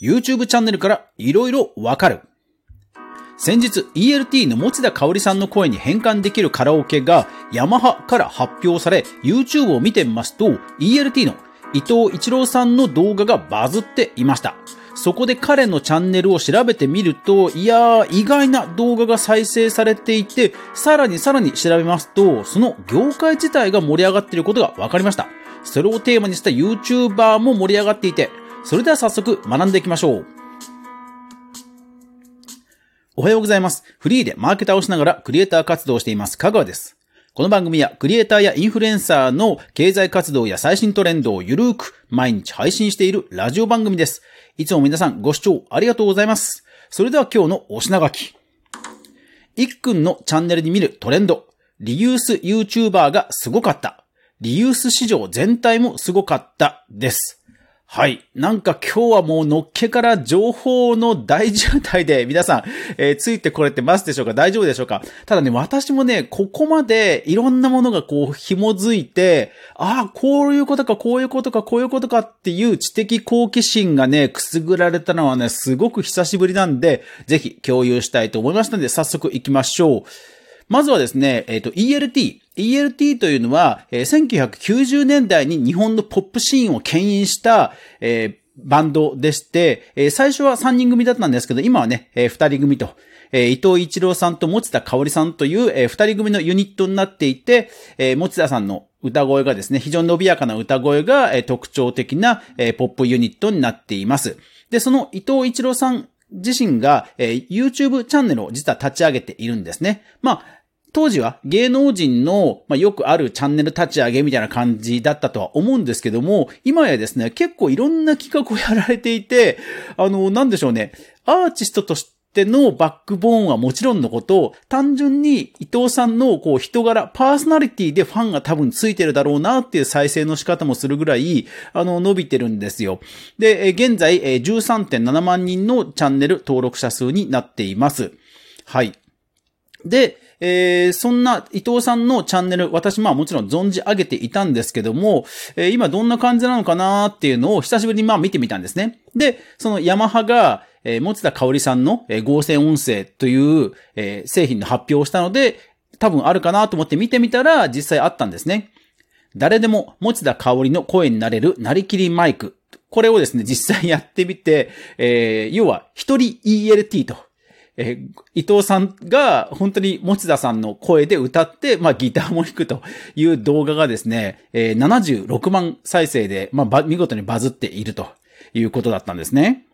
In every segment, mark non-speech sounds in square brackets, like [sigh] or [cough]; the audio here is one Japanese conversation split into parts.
YouTube チャンネルから色々わかる。先日 ELT の持田香織さんの声に変換できるカラオケがヤマハから発表され YouTube を見てみますと ELT の伊藤一郎さんの動画がバズっていました。そこで彼のチャンネルを調べてみると、いやー、意外な動画が再生されていて、さらにさらに調べますと、その業界自体が盛り上がっていることが分かりました。それをテーマにした YouTuber も盛り上がっていて、それでは早速学んでいきましょう。おはようございます。フリーでマーケターをしながらクリエイター活動をしています。香川です。この番組はクリエイターやインフルエンサーの経済活動や最新トレンドをゆるーく毎日配信しているラジオ番組です。いつも皆さんご視聴ありがとうございます。それでは今日のお品書き。いっくんのチャンネルに見るトレンド。リユース YouTuber がすごかった。リユース市場全体もすごかったです。はい。なんか今日はもうのっけから情報の大渋滞で [laughs] 皆さん、えー、ついてこれてますでしょうか？大丈夫でしょうか？ただね、私もね、ここまでいろんなものがこう紐づいて、ああ、こういうことか、こういうことか、こういうことかっていう知的好奇心がね、くすぐられたのはね、すごく久しぶりなんで、ぜひ共有したいと思いましたので、早速行きましょう。まずはですね、えっ、ー、と、ELT。ELT というのは、えー、1990年代に日本のポップシーンを牽引した、えー、バンドでして、えー、最初は3人組だったんですけど、今はね、えー、2人組と、えー、伊藤一郎さんと持田香織さんという、えー、2人組のユニットになっていて、えー、持田さんの歌声がですね、非常に伸びやかな歌声が、えー、特徴的な、えー、ポップユニットになっています。で、その伊藤一郎さん自身が、えー、YouTube チャンネルを実は立ち上げているんですね。まあ、当時は芸能人の、まあ、よくあるチャンネル立ち上げみたいな感じだったとは思うんですけども、今やですね、結構いろんな企画をやられていて、あの、なんでしょうね、アーティストとしてのバックボーンはもちろんのこと、単純に伊藤さんのこう人柄、パーソナリティでファンが多分ついてるだろうなっていう再生の仕方もするぐらい、あの、伸びてるんですよ。で、現在13.7万人のチャンネル登録者数になっています。はい。で、えー、そんな伊藤さんのチャンネル、私まあもちろん存じ上げていたんですけども、えー、今どんな感じなのかなっていうのを久しぶりにまあ見てみたんですね。で、そのヤマハが、えー、持田香織さんの、えー、合成音声という、えー、製品の発表をしたので、多分あるかなと思って見てみたら実際あったんですね。誰でも持田香織の声になれるなりきりマイク。これをですね、実際やってみて、えー、要は一人 ELT とえー、伊藤さんが本当に持田さんの声で歌って、まあギターも弾くという動画がですね、えー、76万再生で、まあ見事にバズっているということだったんですね。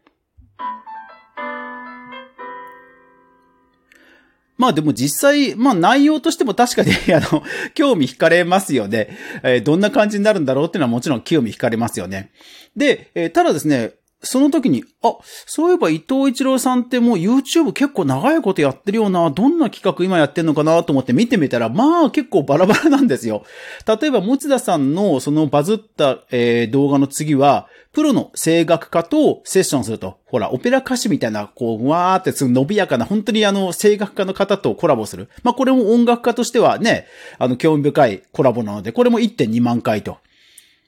まあでも実際、まあ内容としても確かに、[laughs] あの、興味惹かれますよね。えー、どんな感じになるんだろうっていうのはもちろん興味惹かれますよね。で、えー、ただですね、その時に、あ、そういえば伊藤一郎さんってもう YouTube 結構長いことやってるよな、どんな企画今やってんのかなと思って見てみたら、まあ結構バラバラなんですよ。例えば持田さんのそのバズった、えー、動画の次は、プロの声楽家とセッションすると、ほら、オペラ歌手みたいな、こう、わーってすぐ伸びやかな、本当にあの、声楽家の方とコラボする。まあこれも音楽家としてはね、あの、興味深いコラボなので、これも1.2万回と。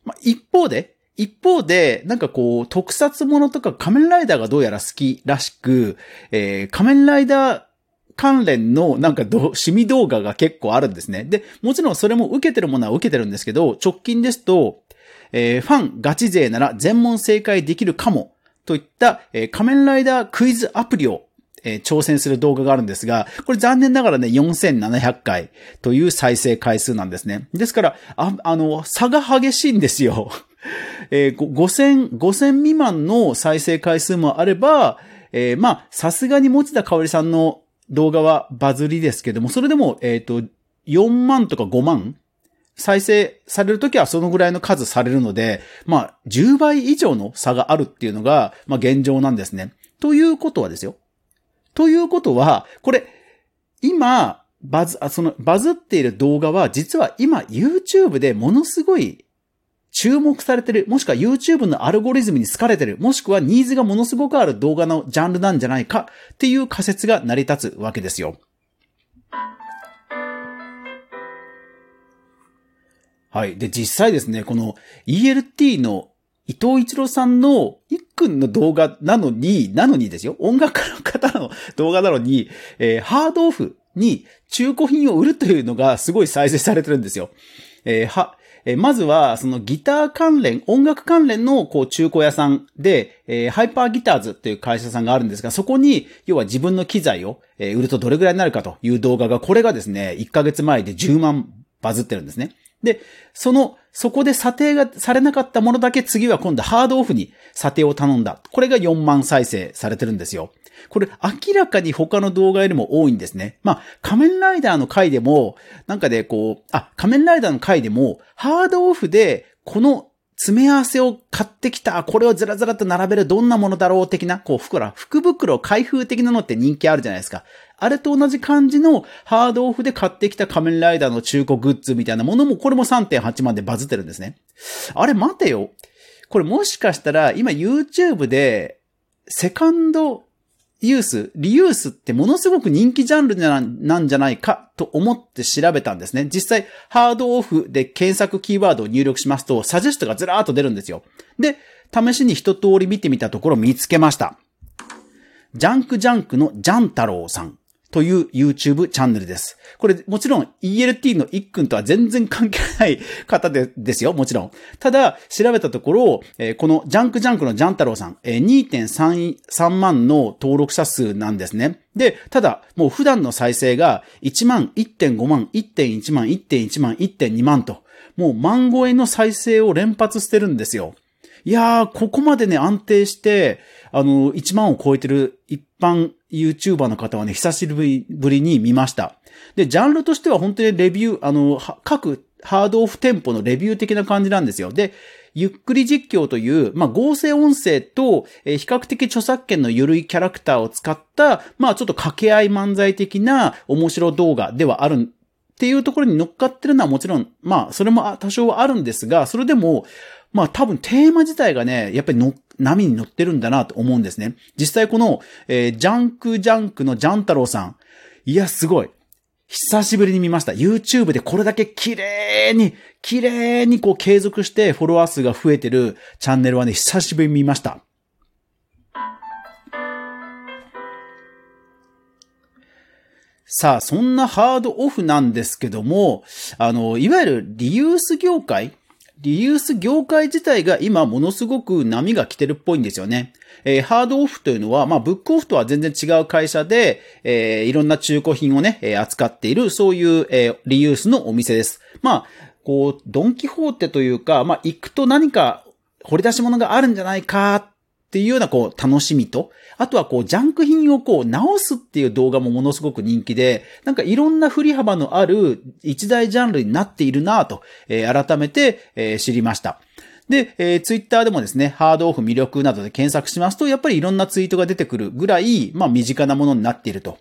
まあ一方で、一方で、なんかこう、特撮ものとか仮面ライダーがどうやら好きらしく、えー、仮面ライダー関連のなんかど、趣味動画が結構あるんですね。で、もちろんそれも受けてるものは受けてるんですけど、直近ですと、えー、ファンガチ勢なら全問正解できるかも、といった、えー、仮面ライダークイズアプリをえー、挑戦する動画があるんですが、これ残念ながらね、4700回という再生回数なんですね。ですから、あ、あの、差が激しいんですよ。えー、5000、5000未満の再生回数もあれば、えー、まあ、さすがに持田香織さんの動画はバズりですけども、それでも、えっ、ー、と、4万とか5万再生されるときはそのぐらいの数されるので、まあ、10倍以上の差があるっていうのが、まあ、現状なんですね。ということはですよ。ということは、これ、今、バズ、あその、バズっている動画は、実は今、YouTube でものすごい注目されてる、もしくは YouTube のアルゴリズムに好かれてる、もしくはニーズがものすごくある動画のジャンルなんじゃないかっていう仮説が成り立つわけですよ。はい。で、実際ですね、この ELT の伊藤一郎さんの一くんの動画なのに、なのにですよ。音楽家の方の動画なのに、えー、ハードオフに中古品を売るというのがすごい再生されてるんですよ。えー、は、えまずは、そのギター関連、音楽関連のこう中古屋さんで、え、ハイパーギターズっていう会社さんがあるんですが、そこに、要は自分の機材を、え売るとどれぐらいになるかという動画が、これがですね、1ヶ月前で10万バズってるんですね。で、その、そこで査定がされなかったものだけ次は今度ハードオフに査定を頼んだ。これが4万再生されてるんですよ。これ明らかに他の動画よりも多いんですね。まあ、仮面ライダーの回でも、なんかでこう、あ、仮面ライダーの回でも、ハードオフでこの詰め合わせを買ってきた、これをずらずらと並べるどんなものだろう的な、こう、袋、福袋開封的なのって人気あるじゃないですか。あれと同じ感じのハードオフで買ってきた仮面ライダーの中古グッズみたいなものも、これも3.8万でバズってるんですね。あれ待てよ。これもしかしたら、今 YouTube で、セカンドユース、リユースってものすごく人気ジャンルなんじゃないかと思って調べたんですね。実際、ハードオフで検索キーワードを入力しますと、サジェストがずらーっと出るんですよ。で、試しに一通り見てみたところ見つけました。ジャンクジャンクのジャン太郎さん。という YouTube チャンネルです。これ、もちろん ELT の一君とは全然関係ない方でですよ、もちろん。ただ、調べたところ、えー、このジャンクジャンクのジャン太郎さん、えー、2.3万の登録者数なんですね。で、ただ、もう普段の再生が1万、1.5万、1.1万、1.1万、1.2万と、もう万超えの再生を連発してるんですよ。いやー、ここまでね、安定して、あの、1万を超えてる一般 YouTuber の方はね、久しぶりに見ました。で、ジャンルとしては本当にレビュー、あの、各ハードオフ店舗のレビュー的な感じなんですよ。で、ゆっくり実況という、まあ、合成音声と、えー、比較的著作権の緩いキャラクターを使った、まあ、ちょっと掛け合い漫才的な面白動画ではあるっていうところに乗っかってるのはもちろん、まあ、それも多少はあるんですが、それでも、まあ多分テーマ自体がね、やっぱりの、波に乗ってるんだなと思うんですね。実際この、えー、ジャンクジャンクのジャン太郎さん。いや、すごい。久しぶりに見ました。YouTube でこれだけ綺麗に、綺麗にこう継続してフォロワー数が増えてるチャンネルはね、久しぶりに見ました。さあ、そんなハードオフなんですけども、あの、いわゆるリユース業界リユース業界自体が今ものすごく波が来てるっぽいんですよね。えー、ハードオフというのは、まあ、ブックオフとは全然違う会社で、えー、いろんな中古品をね、えー、扱っている、そういう、えー、リユースのお店です。まあ、こう、ドンキホーテというか、まあ、行くと何か掘り出し物があるんじゃないかっていうようなこう楽しみと、あとはこうジャンク品をこう直すっていう動画もものすごく人気で、なんかいろんな振り幅のある一大ジャンルになっているなぁと、えー、改めて、えー、知りました。で、えー、ツイッターでもですね、ハードオフ魅力などで検索しますと、やっぱりいろんなツイートが出てくるぐらい、まあ身近なものになっていると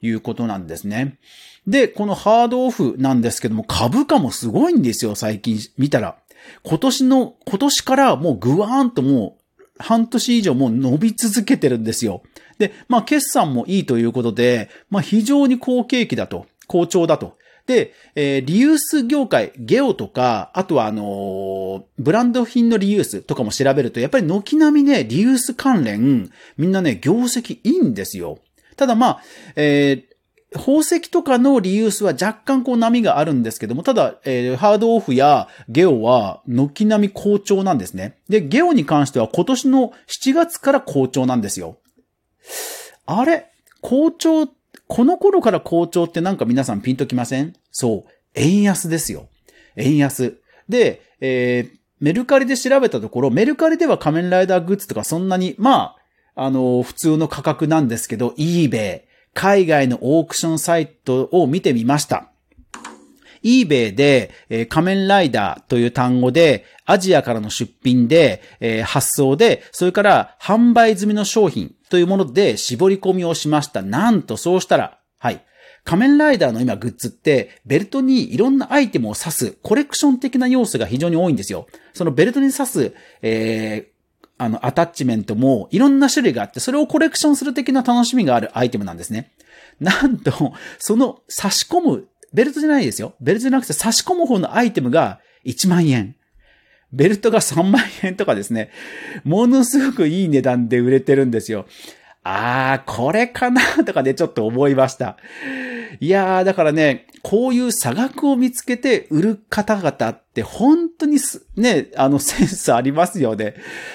いうことなんですね。で、このハードオフなんですけども、株価もすごいんですよ、最近見たら。今年の、今年からもうぐわーんともう半年以上もう伸び続けてるんですよ。で、まあ、決算もいいということで、まあ、非常に好景気だと、好調だと。で、えー、リユース業界、ゲオとか、あとはあのー、ブランド品のリユースとかも調べると、やっぱり軒並みね、リユース関連、みんなね、業績いいんですよ。ただまあ、えー、宝石とかのリユースは若干こう波があるんですけども、ただ、えー、ハードオフやゲオは軒並み好調なんですね。で、ゲオに関しては今年の7月から好調なんですよ。あれ？好調、この頃から好調ってなんか皆さんピンときません？そう。円安ですよ。円安。で、えー、メルカリで調べたところ、メルカリでは仮面ライダーグッズとかそんなに、まあ、あの、普通の価格なんですけど、eBay、海外のオークションサイトを見てみました。eBay で、えー、仮面ライダーという単語で、アジアからの出品で、えー、発送で、それから販売済みの商品というもので絞り込みをしました。なんとそうしたら、はい。仮面ライダーの今グッズって、ベルトにいろんなアイテムを刺す、コレクション的な要素が非常に多いんですよ。そのベルトに刺す、えー、あの、アタッチメントもいろんな種類があって、それをコレクションする的な楽しみがあるアイテムなんですね。なんと、その差し込む、ベルトじゃないですよ。ベルトじゃなくて差し込む方のアイテムが1万円。ベルトが3万円とかですね、ものすごくいい値段で売れてるんですよ。あー、これかなとかね、ちょっと思いました。いやー、だからね、こういう差額を見つけて売る方々って本当にね、あの [laughs] センスありますよね。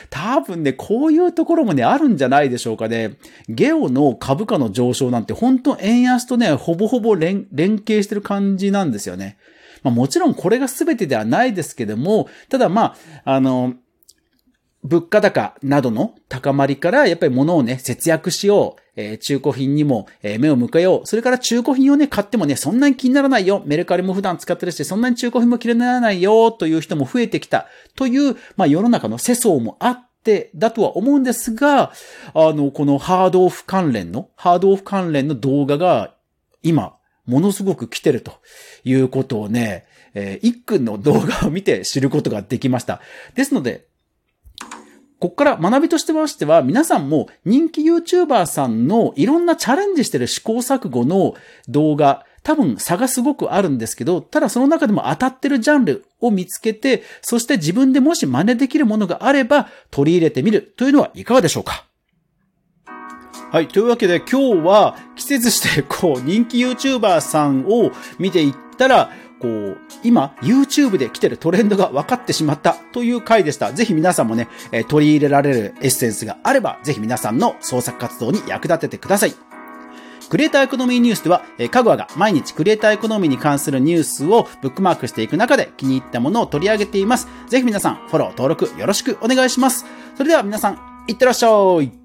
多分ね、こういうところもね、あるんじゃないでしょうかね。ゲオの株価の上昇なんて本当円安とね、ほぼほぼ連連携してる感じなんですよね。まあもちろんこれが全てではないですけども、ただまあ、あの、物価高などの高まりから、やっぱり物をね、節約しよう。えー、中古品にも、えー、目を向けよう。それから中古品をね、買ってもね、そんなに気にならないよ。メルカリも普段使ってるし、そんなに中古品も気にならないよ、という人も増えてきた。という、まあ世の中の世相もあって、だとは思うんですが、あの、このハードオフ関連の、ハードオフ関連の動画が、今、ものすごく来てるということをね、えー、一君の動画を見て知ることができました。ですので、こっから学びとしてましては、皆さんも人気 YouTuber さんのいろんなチャレンジしてる試行錯誤の動画、多分差がすごくあるんですけど、ただその中でも当たってるジャンルを見つけて、そして自分でもし真似できるものがあれば取り入れてみるというのはいかがでしょうか？はい。というわけで今日は季節してこう人気 YouTuber さんを見ていったら、こう、今、YouTube で来てるトレンドが分かってしまったという回でした。ぜひ皆さんもね、え取り入れられるエッセンスがあれば、ぜひ皆さんの創作活動に役立ててください。クリエイターエコノミーニュースでは、えかぐわが毎日クリエイターエコノミーに関するニュースをブックマークしていく中で気に入ったものを取り上げています。ぜひ皆さん、フォロー、登録よろしくお願いします。それでは皆さん、いってらっしゃい